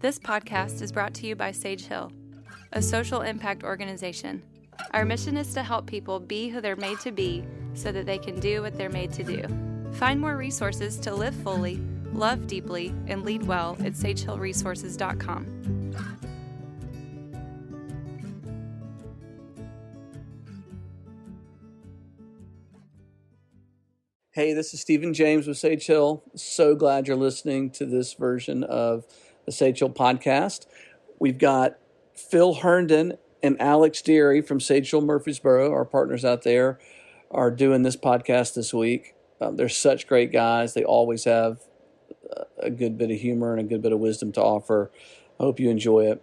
This podcast is brought to you by Sage Hill, a social impact organization. Our mission is to help people be who they're made to be so that they can do what they're made to do. Find more resources to live fully, love deeply, and lead well at sagehillresources.com. Hey, this is Stephen James with Sage Hill. So glad you're listening to this version of the Sage Hill podcast. We've got Phil Herndon and Alex Deary from Sage Hill Murfreesboro, our partners out there, are doing this podcast this week. Um, they're such great guys. They always have a good bit of humor and a good bit of wisdom to offer. I hope you enjoy it.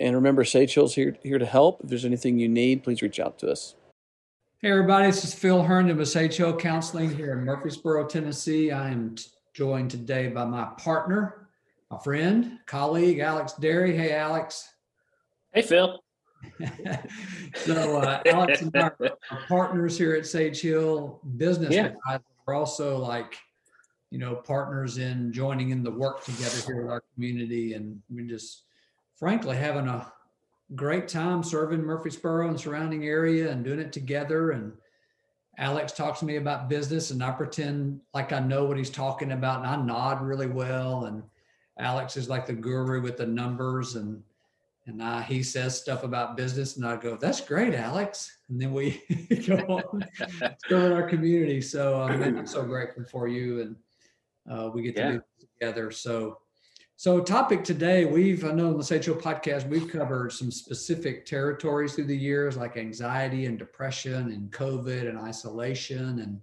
And remember, Sage Hill's here, here to help. If there's anything you need, please reach out to us. Hey, everybody, this is Phil Herndon with Sage Hill Counseling here in Murfreesboro, Tennessee. I am joined today by my partner, my friend, colleague, Alex Derry. Hey, Alex. Hey, Phil. so, uh, Alex and I are partners here at Sage Hill Business. Yeah. We're also like, you know, partners in joining in the work together here with our community. And we're just, frankly, having a great time serving Murfreesboro and surrounding area and doing it together. And Alex talks to me about business, and I pretend like I know what he's talking about, and I nod really well. And Alex is like the guru with the numbers, and and I, he says stuff about business, and I go, "That's great, Alex." And then we go on serving our community. So um, I'm so grateful for you, and uh, we get to yeah. do together. So so, topic today, we've, I know on the Hill podcast, we've covered some specific territories through the years, like anxiety and depression and COVID and isolation. And,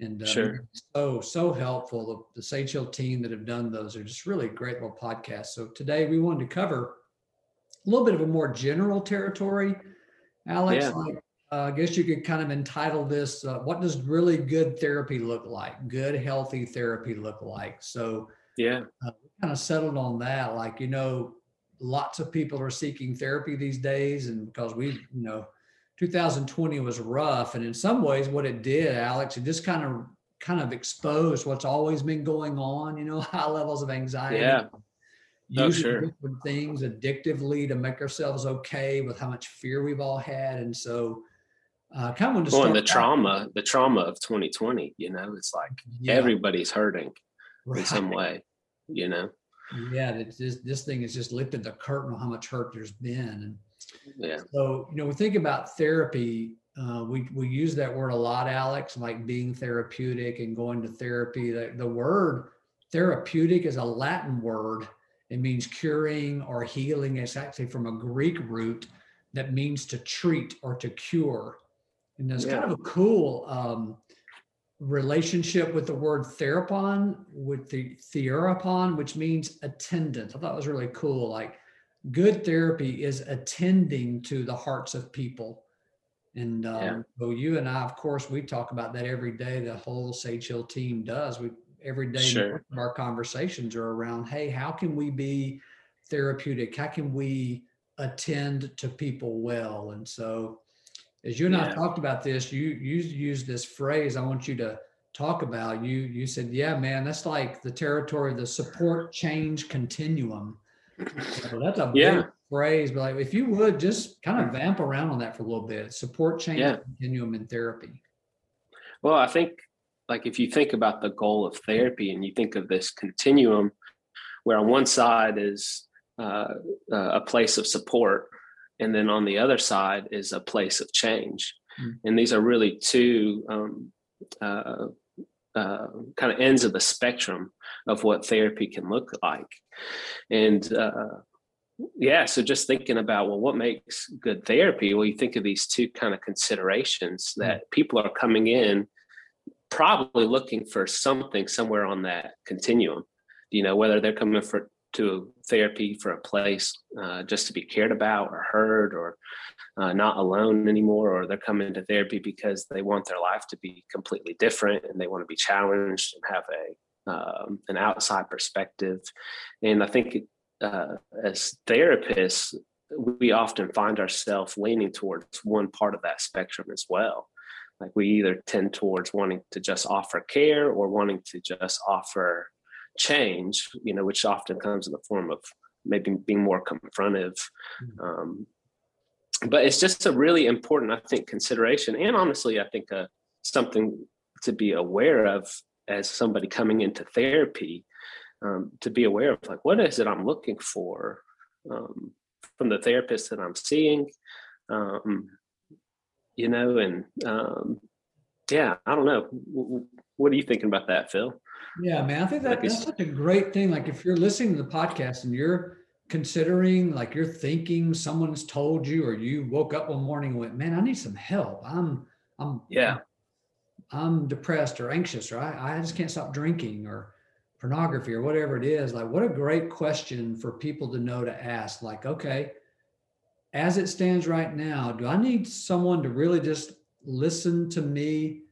and uh, sure. so, so helpful. The, the Sage Hill team that have done those are just really great little podcasts. So, today we wanted to cover a little bit of a more general territory. Alex, yeah. like, uh, I guess you could kind of entitle this, uh, What Does Really Good Therapy Look Like? Good, healthy therapy look like? So, yeah. Uh, kind of settled on that. Like, you know, lots of people are seeking therapy these days. And because we, you know, 2020 was rough. And in some ways, what it did, Alex, it just kind of kind of exposed what's always been going on, you know, high levels of anxiety. Yeah. Oh, using sure. different things addictively to make ourselves okay with how much fear we've all had. And so uh, kind of well, the trauma, the trauma of 2020, you know, it's like yeah. everybody's hurting right. in some way you know yeah this this thing has just lifted the curtain on how much hurt there's been and yeah so you know we think about therapy uh, we we use that word a lot alex like being therapeutic and going to therapy the, the word therapeutic is a latin word it means curing or healing it's actually from a greek root that means to treat or to cure and there's yeah. kind of a cool um, relationship with the word therapon, with the therapon, which means attendant. I thought it was really cool. Like good therapy is attending to the hearts of people. And um, yeah. so you and I, of course, we talk about that every day. The whole Sage Hill team does. We every day sure. our conversations are around, hey, how can we be therapeutic? How can we attend to people well? And so as you and yeah. I talked about this, you you used this phrase. I want you to talk about. You you said, "Yeah, man, that's like the territory of the support change continuum." So that's a yeah. big phrase, but like if you would just kind of vamp around on that for a little bit. Support change yeah. continuum in therapy. Well, I think like if you think about the goal of therapy and you think of this continuum, where on one side is uh, uh a place of support and then on the other side is a place of change mm. and these are really two um, uh, uh, kind of ends of the spectrum of what therapy can look like. And uh, yeah so just thinking about well what makes good therapy? Well you think of these two kind of considerations hmm. that people are coming in probably looking for something somewhere on that continuum. You know whether they're coming for to therapy for a place uh, just to be cared about or heard or uh, not alone anymore, or they're coming to therapy because they want their life to be completely different and they want to be challenged and have a um, an outside perspective. And I think uh, as therapists, we often find ourselves leaning towards one part of that spectrum as well. Like we either tend towards wanting to just offer care or wanting to just offer change, you know, which often comes in the form of maybe being more confrontive. Mm. Um, but it's just a really important, I think, consideration, and honestly, I think uh, something to be aware of as somebody coming into therapy. Um, to be aware of like what is it I'm looking for um, from the therapist that I'm seeing, um, you know, and um, yeah, I don't know. What are you thinking about that, Phil? Yeah, man, I think that, that's such a great thing. Like if you're listening to the podcast and you're considering, like you're thinking someone's told you, or you woke up one morning and went, "Man, I need some help. I'm, I'm, yeah, I'm depressed or anxious, or I, I just can't stop drinking, or pornography, or whatever it is." Like, what a great question for people to know to ask. Like, okay, as it stands right now, do I need someone to really just listen to me?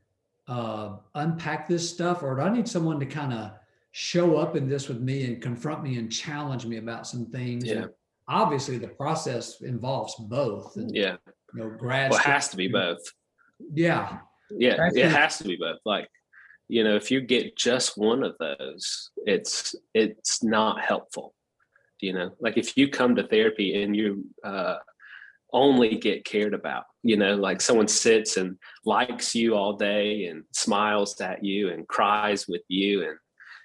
Uh, unpack this stuff, or do I need someone to kind of show up in this with me and confront me and challenge me about some things? Yeah. And obviously, the process involves both. And, yeah. You know, grad. Well, it has to be both. Yeah. Yeah, it has to be both. Like, you know, if you get just one of those, it's it's not helpful. You know, like if you come to therapy and you uh, only get cared about you know like someone sits and likes you all day and smiles at you and cries with you.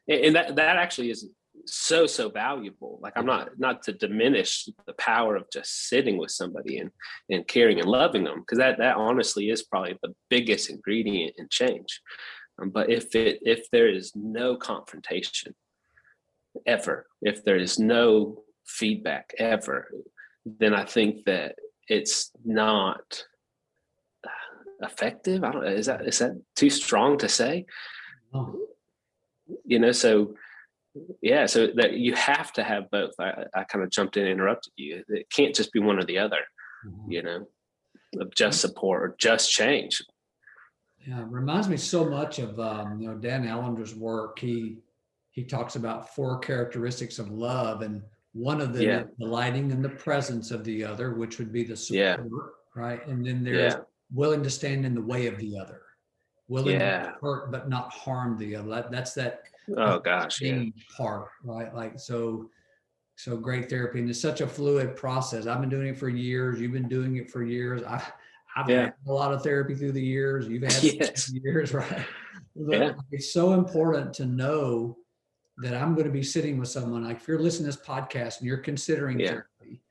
And and that that actually is so so valuable. Like i'm not not to diminish the power of just sitting with somebody and and caring and loving them because that that honestly is probably the biggest ingredient in change. Um, but if it if there is no confrontation ever if there is no feedback ever then i think that it's not effective. I don't know. Is that is that too strong to say? Oh. You know, so yeah, so that you have to have both. I, I kind of jumped in and interrupted you. It can't just be one or the other, mm-hmm. you know, of just support or just change. Yeah, it reminds me so much of um, you know Dan Allender's work. He he talks about four characteristics of love, and one of them yeah. the lighting and the presence of the other, which would be the support, yeah. right? And then there's yeah. willing to stand in the way of the other, willing to hurt but not harm the other. That's that. Oh gosh, yeah. Part right, like so. So great therapy, and it's such a fluid process. I've been doing it for years. You've been doing it for years. I, I've yeah. had a lot of therapy through the years. You've had yes. years, right? yeah. It's so important to know that I'm going to be sitting with someone. Like if you're listening to this podcast and you're considering yeah. therapy,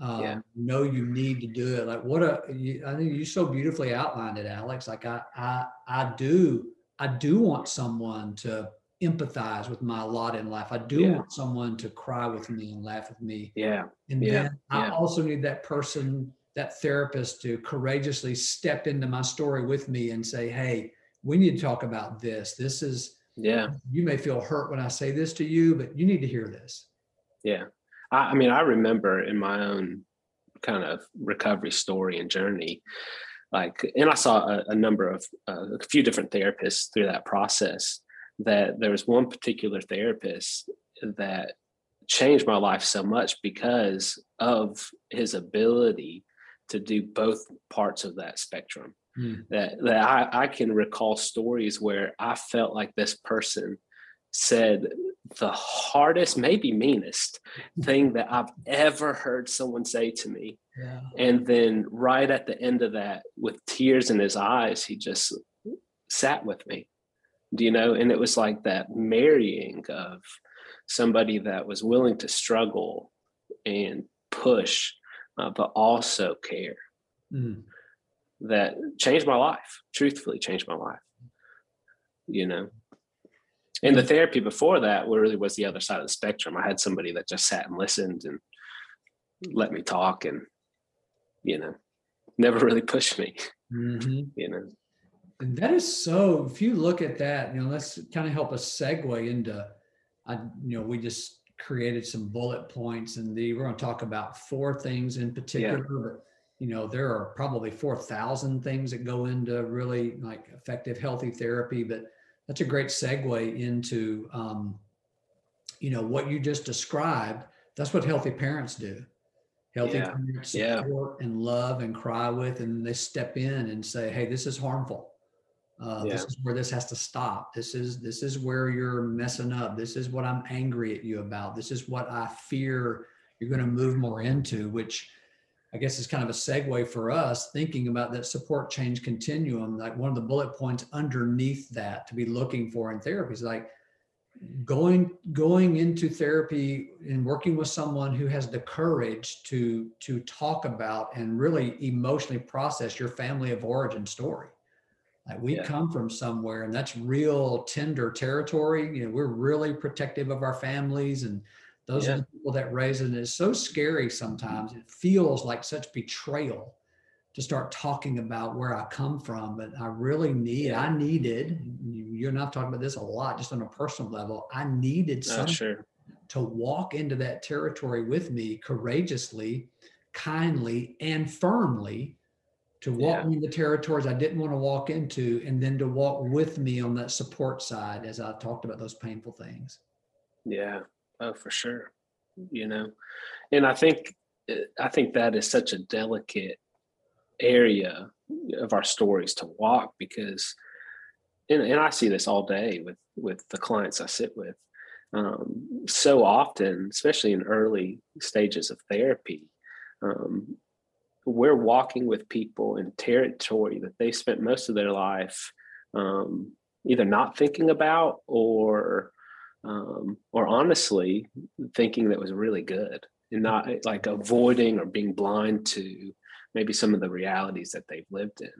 um, yeah. know you need to do it. Like what a, you, I think you so beautifully outlined it, Alex. Like I, I, I do, I do want someone to empathize with my lot in life. I do yeah. want someone to cry with me and laugh with me. Yeah. And yeah. then I also need that person, that therapist to courageously step into my story with me and say, Hey, we need to talk about this. This is, yeah. You may feel hurt when I say this to you, but you need to hear this. Yeah. I, I mean, I remember in my own kind of recovery story and journey, like, and I saw a, a number of, uh, a few different therapists through that process, that there was one particular therapist that changed my life so much because of his ability to do both parts of that spectrum mm. that that I, I can recall stories where I felt like this person said the hardest, maybe meanest thing that I've ever heard someone say to me. Yeah. And then right at the end of that, with tears in his eyes, he just sat with me. Do you know? And it was like that marrying of somebody that was willing to struggle and push, uh, but also care. Mm that changed my life, truthfully changed my life. You know, and the therapy before that really was the other side of the spectrum. I had somebody that just sat and listened and let me talk and, you know, never really pushed me, mm-hmm. you know. And that is so, if you look at that, you know, let's kind of help us segue into, I, you know, we just created some bullet points and the, we're going to talk about four things in particular, yeah. You know there are probably 4000 things that go into really like effective healthy therapy but that's a great segue into um, you know what you just described that's what healthy parents do healthy yeah. parents support yeah. and love and cry with and they step in and say hey this is harmful Uh, yeah. This is where this has to stop. This is this is where you're messing up. This is what I'm angry at you about. This is what I fear you're going to move more into, which I guess is kind of a segue for us thinking about that support change continuum. Like one of the bullet points underneath that to be looking for in therapy is like going going into therapy and working with someone who has the courage to to talk about and really emotionally process your family of origin story like we yeah. come from somewhere and that's real tender territory you know we're really protective of our families and those yeah. are the people that raise it and it's so scary sometimes it feels like such betrayal to start talking about where I come from, but I really need, I needed, you and I've talked about this a lot, just on a personal level. I needed someone sure. to walk into that territory with me courageously, kindly, and firmly to walk yeah. me in the territories I didn't want to walk into, and then to walk with me on that support side as I talked about those painful things. Yeah. Oh, for sure. You know, and I think, I think that is such a delicate area of our stories to walk because and, and i see this all day with with the clients i sit with um, so often especially in early stages of therapy um, we're walking with people in territory that they spent most of their life um, either not thinking about or um, or honestly thinking that was really good and not like avoiding or being blind to maybe some of the realities that they've lived in.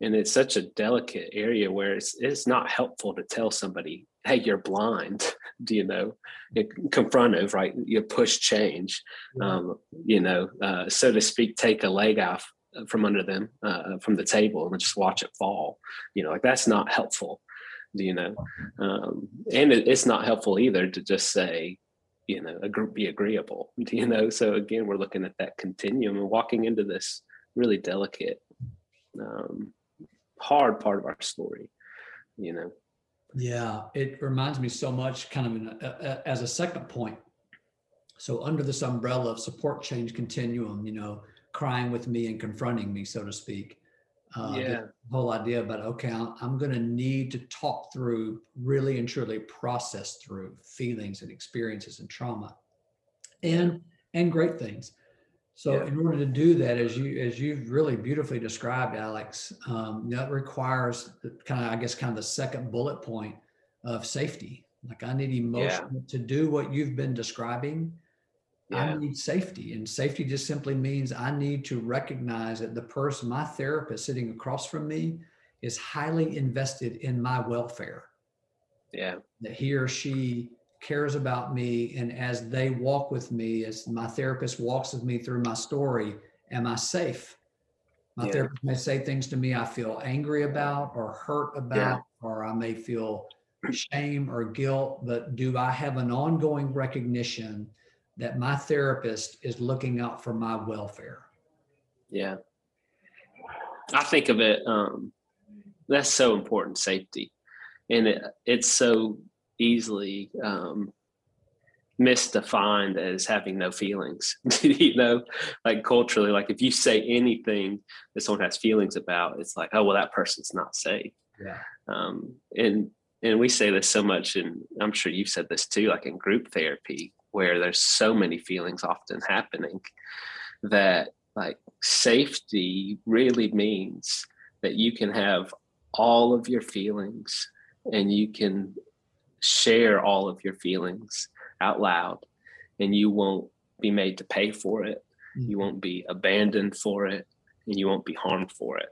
And it's such a delicate area where it's it's not helpful to tell somebody hey you're blind do you know? Confrontive right? You push change um, you know uh, so to speak take a leg off from under them uh, from the table and just watch it fall you know like that's not helpful you know um, and it, it's not helpful either to just say you know be agreeable you know? So again we're looking at that continuum and walking into this really delicate um, hard part of our story you know? Yeah it reminds me so much kind of in as a second point. So under this umbrella of support change continuum you know crying with me and confronting me so to speak uh, yeah. the whole idea about okay i'm, I'm going to need to talk through really and truly process through feelings and experiences and trauma and and great things so yeah. in order to do that as you as you've really beautifully described alex um, that requires kind of i guess kind of the second bullet point of safety like i need emotion yeah. to do what you've been describing yeah. I need safety. And safety just simply means I need to recognize that the person, my therapist sitting across from me, is highly invested in my welfare. Yeah. That he or she cares about me. And as they walk with me, as my therapist walks with me through my story, am I safe? My yeah. therapist may say things to me I feel angry about or hurt about, yeah. or I may feel shame or guilt, but do I have an ongoing recognition that my therapist is looking out for my welfare. Yeah. I think of it, um, that's so important safety. And it, it's so easily um, misdefined as having no feelings. you know, like culturally, like if you say anything that someone has feelings about, it's like, oh, well, that person's not safe. Yeah. Um, and, and we say this so much, and I'm sure you've said this too, like in group therapy, where there's so many feelings often happening that like safety really means that you can have all of your feelings and you can share all of your feelings out loud and you won't be made to pay for it. Mm-hmm. you won't be abandoned for it and you won't be harmed for it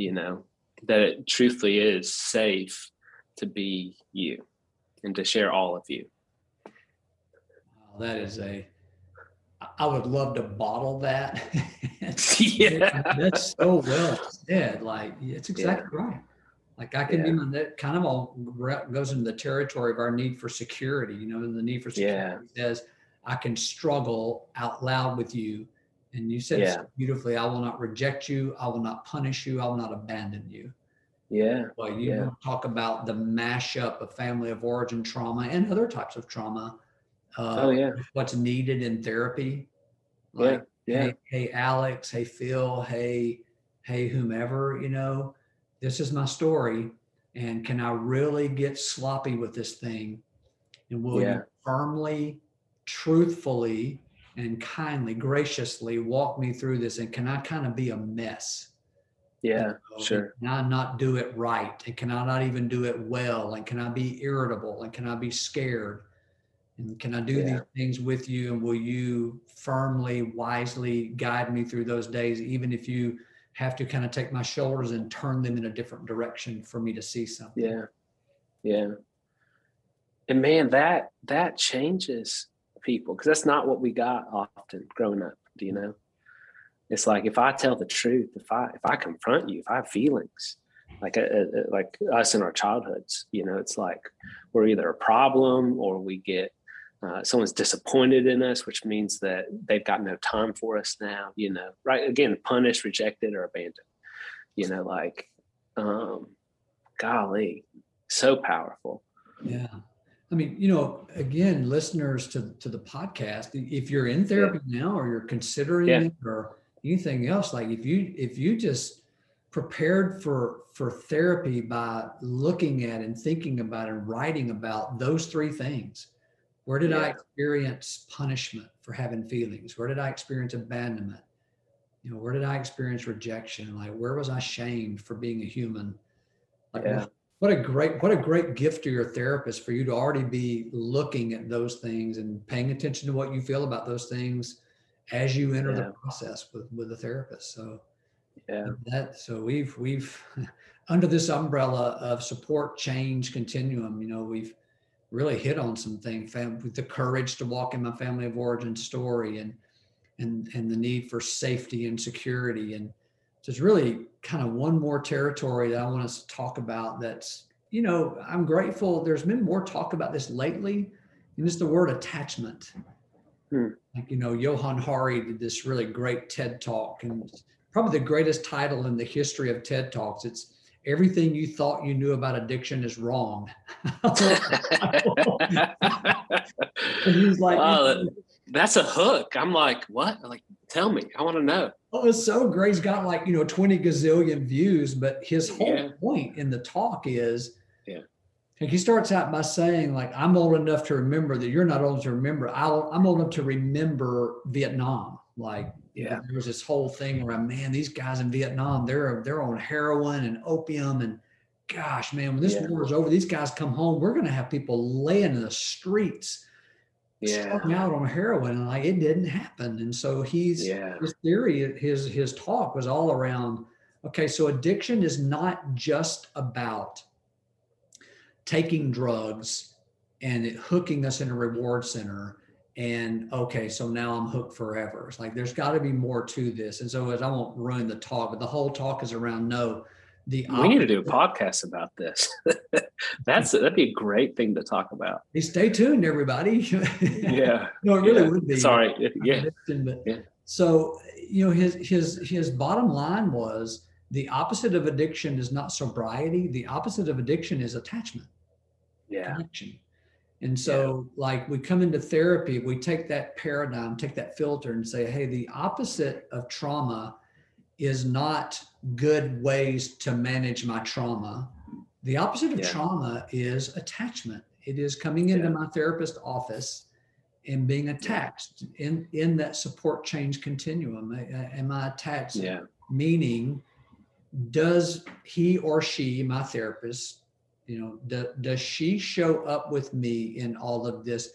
you know? That it truthfully is safe to be you and to share all of you that is a I would love to bottle that. yeah, that's so well said. Like it's exactly yeah. right. Like I can yeah. even that kind of all goes into the territory of our need for security. You know, the need for security yeah. says I can struggle out loud with you, and you said yeah. so beautifully. I will not reject you. I will not punish you. I will not abandon you. Yeah. Well, you yeah. talk about the mashup of family of origin trauma and other types of trauma uh, oh yeah. What's needed in therapy? Like, yeah. Yeah. Hey, hey, Alex. Hey, Phil. Hey, hey, whomever. You know, this is my story. And can I really get sloppy with this thing? And will Yeah. you firmly, truthfully, and kindly, graciously walk me through this? And can I kind of be a mess? Yeah, So, sure. Can I not do it right? And can I not even do it well? And can I be irritable? And can I be scared? And can I do Yeah. these things with you? And will you firmly, wisely guide me through those days, even if you have to kind of take my shoulders and turn them in a different direction for me to see something? Yeah. Yeah. And man, that that changes people because that's not what we got often growing up. Do you know? It's like if I tell the truth, if I if I confront you, if I have feelings, like uh, uh, like us in our childhoods, you know, it's like we're either a problem or we get uh, someone's disappointed in us, which means that they've got no time for us now. You know, right? Again, punished, rejected, or abandoned. You know, like, um, golly, so powerful. Yeah. I mean, you know, again, listeners to, to the podcast, if you're in therapy now or you're considering Yeah. it or anything else, like if you if you just prepared for for therapy by looking at and thinking about and writing about those three things. Where did I experience punishment for having feelings? Where did I experience abandonment? You know, where did I experience rejection? Like where was I shamed for being a human? Like Yeah. what a great what a great gift to your therapist for you to already be looking at those things and paying attention to what you feel about those things as you enter Yeah. the process with with the therapist so Yeah. that so we've we've under this umbrella of support change continuum you know we've really hit on some things fam- with the courage to walk in my family of origin story and and and the need for safety and security. And so it's really kind of one more territory that I want us to talk about that's you know I'm grateful there's been more talk about this lately and it's the word attachment. Hmm. like you know Johann Hari did this really great TED talk and probably the greatest title in the history of TED talks. It's everything you thought you knew about addiction is wrong he's like Oh, That's a hook. I'm like, what? Like, tell me. I want to know. Oh, it's so great. He's got like, you know, 20 gazillion views, but his whole Yeah. point in the talk is Yeah. like he starts out by saying, like, I'm old enough to remember that you're not old enough to remember. I'll, I'm old enough to remember Vietnam. Like, Yeah. there was this whole thing around, man, these guys in Vietnam, they're they're on heroin and opium. And gosh, man, when this Yeah. war is over, these guys come home, we're gonna have people laying in the streets Yeah. strung out on heroin. And like it didn't happen. And so he's Yeah. his theory, his his talk was all around. Okay, so addiction is not just about taking drugs and it hooking us in a reward center. And okay, so now I'm hooked forever. It's like there's got to be more to this. And so as I won't ruin the talk, but the whole talk is around no. The We need to do a podcast about this. That's that'd be a great thing to talk about. Hey, Stay tuned, everybody. Yeah. no, it really yeah. would be. Sorry. Yeah. but Yeah. so you know his his his bottom line was the opposite of addiction is not sobriety the opposite of addiction is attachment Yeah. connection and so like we come into therapy we take that paradigm take that filter and say hey the opposite of trauma is not good ways to manage my trauma the opposite of Yeah. trauma is attachment it is coming into Yeah. my therapist office and being attached in in that support change continuum am i attached Yeah. meaning does he or she my therapist you know do, does she show up with me in all of this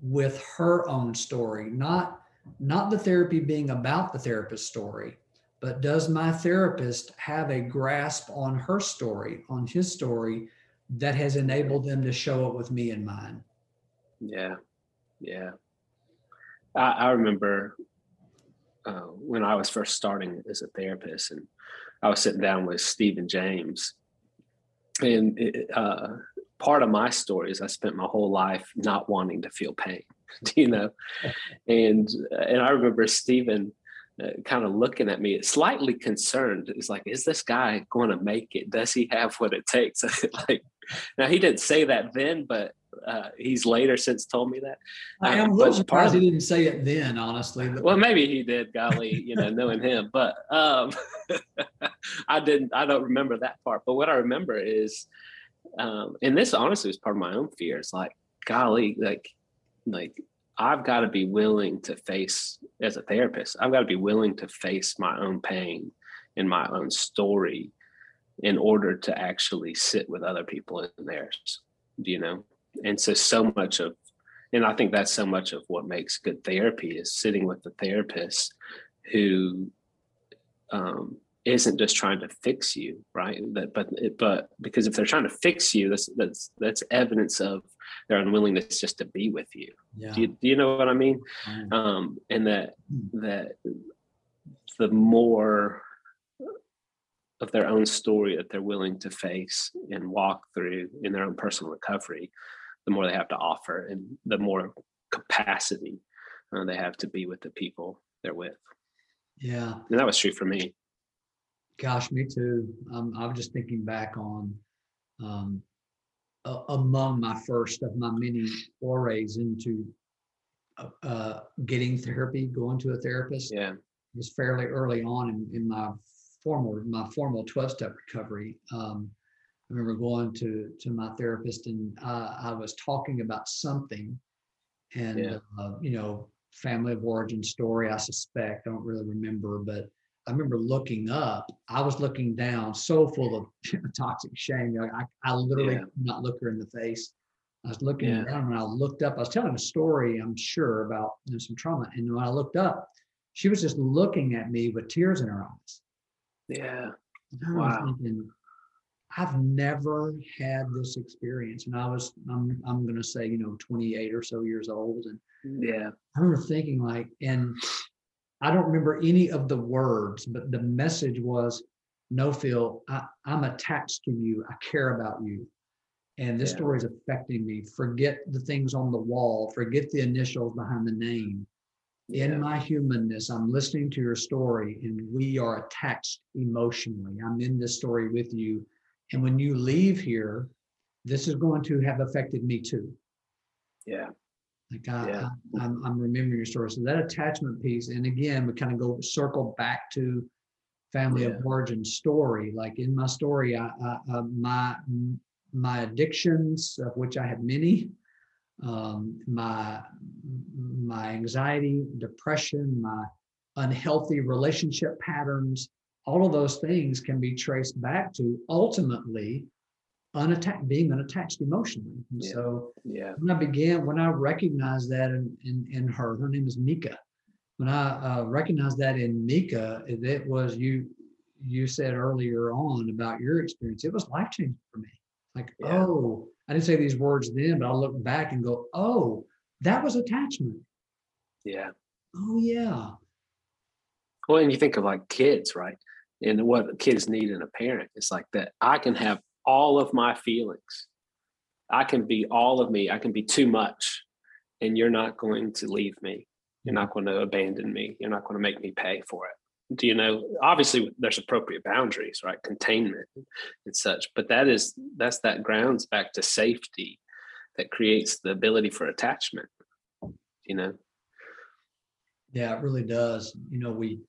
with her own story not not the therapy being about the therapist story but does my therapist have a grasp on her story on his story that has enabled them to show up with me in mine Yeah. Yeah. I, I remember uh, when I was first starting as a therapist, and I was sitting down with Stephen James, and it, uh, part of my story is I spent my whole life not wanting to feel pain, you know, and and I remember Stephen uh, kind of looking at me, slightly concerned. It's like, is this guy going to make it? Does he have what it takes? like, now he didn't say that then, but uh, he's later since told me that. I am a Um, little surprised he didn't say it then, honestly. well, maybe he did. Golly, you know, knowing him, but um, I didn't. I don't remember that part. But what I remember is, um, and this honestly was part of my own fears. Like, golly, like, like I've got to be willing to face as a therapist. I've got to be willing to face my own pain and my own story in order to actually sit with other people in theirs. You know, and so so much of and I think that's so much of what makes good therapy is sitting with the therapist who um, isn't just trying to fix you, right? That, but but because if they're trying to fix you, that's that's that's evidence of their unwillingness just to be with you. yeah. Do you, do you know what I mean? Um, Um, and that that the more of their own story that they're willing to face and walk through in their own personal recovery, the more they have to offer and the more capacity uh, they have to be with the people they're with. yeah. And that was true for me. Gosh, me too. Um, I was just thinking back on um, a- among my first of my many forays into uh, uh, getting therapy, going to a therapist. Yeah. It was fairly early on in, in my formal my formal 12 step recovery. Um, I remember going to to my therapist and uh, I was talking about something, and Yeah. uh, you know, family of origin story. I suspect I don't really remember, but I remember looking up. I was looking down, so full of toxic shame. I I literally Yeah. could not look her in the face. I was looking Yeah. down when I looked up. I was telling a story, I'm sure, about you know, some trauma, and when I looked up, she was just looking at me with tears in her eyes. Yeah. And I was Wow. thinking, I've never had this experience. And I was, I'm, I'm going to say, you know, 28 or so years old. And Yeah. I remember thinking, like, and I don't remember any of the words, but the message was, no, Phil, I, I'm attached to you. I care about you. And this Yeah. story is affecting me. Forget the things on the wall, forget the initials behind the name in Yeah. my humanness, I'm listening to your story and we are attached emotionally. I'm in this story with you. And when you leave here, this is going to have affected me too. Yeah. Like I, Yeah. I, am I'm remembering your story. So that attachment piece, and again, we kind of go circle back to family Yeah. of origin story. Like in my story, I, I, uh, my my addictions, of which I have many, um, my my anxiety, depression, my unhealthy relationship patterns, all of those things can be traced back to ultimately unattached, being unattached emotionally. And Yeah. so Yeah. when I began, when I recognized that in, in, in her, her name is Mika. When I uh, recognized that in Mika, it, was you. You said earlier on about your experience. It was life changing for me. Like, Yeah. oh, I didn't say these words then, but I'll look back and go, oh, that was attachment. Yeah. Oh yeah, Well, and you think of like kids, right? And what kids need in a parent. It's like that I can have all of my feelings. I can be all of me. I can be too much. And you're not going to leave me. You're not going to abandon me. You're not going to make me pay for it. Do you know? Obviously, there's appropriate boundaries, right? Containment and such. But that is that's that grounds back to safety that creates the ability for attachment. You know? yeah, it really does. You know, we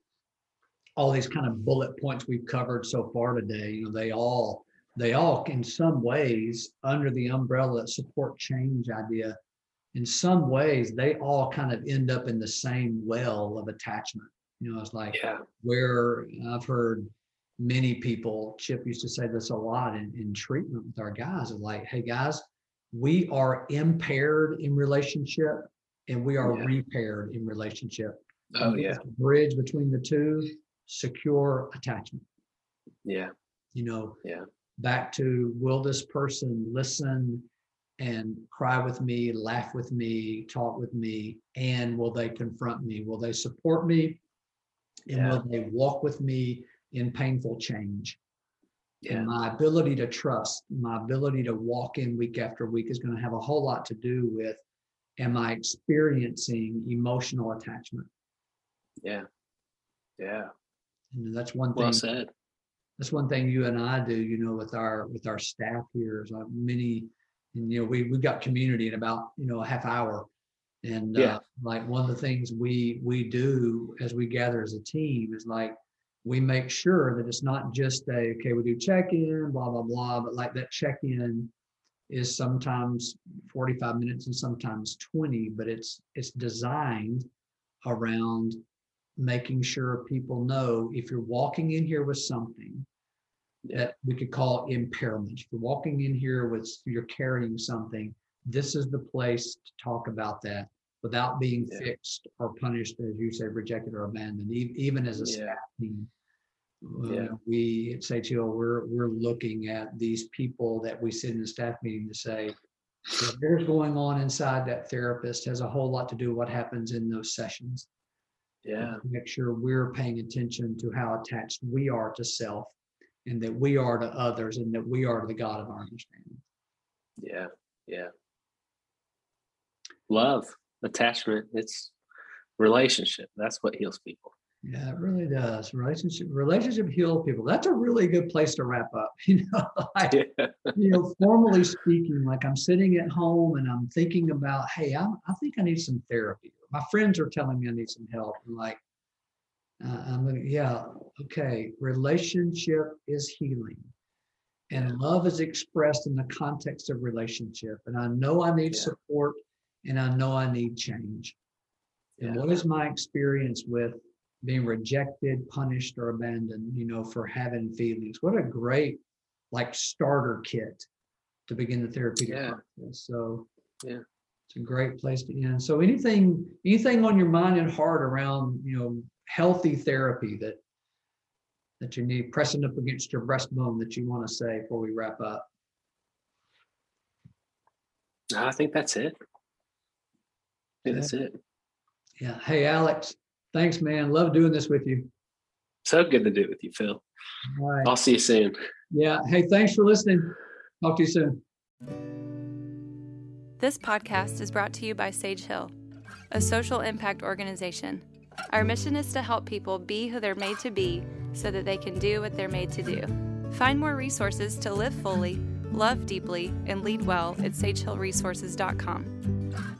all these kind of bullet points we've covered so far today. You know, they all they all in some ways under the umbrella support change idea. In some ways, they all kind of end up in the same well of attachment. You know, it's like Yeah. where I've heard many people, Chip used to say this a lot in, in treatment with our guys, of like, hey guys, we are impaired in relationship and we are Yeah. repaired in relationship. Oh yeah. Bridge between the two, secure attachment. Yeah. You know, Yeah. back to will this person listen and cry with me, laugh with me, talk with me, and will they confront me? Will they support me? And Yeah. will they walk with me in painful change? Yeah. And my ability to trust, my ability to walk in week after week is going to have a whole lot to do with am I experiencing emotional attachment? Yeah. Yeah. And that's one thing. Well said. That's one thing you and I do, you know, with our with our staff here is like many and you know we we've got community in about you know a half hour and Yeah. uh, like one of the things we we do as we gather as a team is like we make sure that it's not just a okay we do check-in blah blah blah but like that check-in is sometimes 45 minutes and sometimes 20 but it's it's designed around making sure people know if you're walking in here with something that we could call impairment. If you're walking in here with you're carrying something, this is the place to talk about that without being Yeah. fixed or punished, as you say, rejected or abandoned. Even as a Yeah. staff team, uh, Yeah. we at Hill, we're we're looking at these people that we sit in the staff meeting to say, what there's going on inside that therapist has a whole lot to do with what happens in those sessions Yeah. make sure we're paying attention to how attached we are to self and that we are to others and that we are to the God of our understanding. Yeah. Yeah. Love, attachment, it's relationship. That's what heals people. Yeah, it really does. Relationship relationship heal people. That's a really good place to wrap up. You know, like, Yeah. you know, formally speaking, like I'm sitting at home and I'm thinking about, hey, I'm, I think I need some therapy. My friends are telling me I need some help. And like, uh, I'm like, yeah, okay. Relationship is healing, and love is expressed in the context of relationship. And I know I need Yeah. support, and I know I need change. And Yeah. what is my experience with being rejected, punished, or abandoned? You know, for having feelings. What a great like starter kit to begin the therapeutic Yeah. process. So Yeah. It's a great place to end. So anything, anything on your mind and heart around, you know, healthy therapy that that you need pressing up against your breastbone that you want to say before we wrap up? I think that's it. Think that's it. Yeah. Hey, Alex, thanks, man. Love doing this with you. So good to do it with you, Phil. All right. I'll see you soon. Yeah. Hey, thanks for listening. Talk to you soon. This podcast is brought to you by Sage Hill, a social impact organization. Our mission is to help people be who they're made to be so that they can do what they're made to do. Find more resources to live fully, love deeply, and lead well at sagehillresources.com.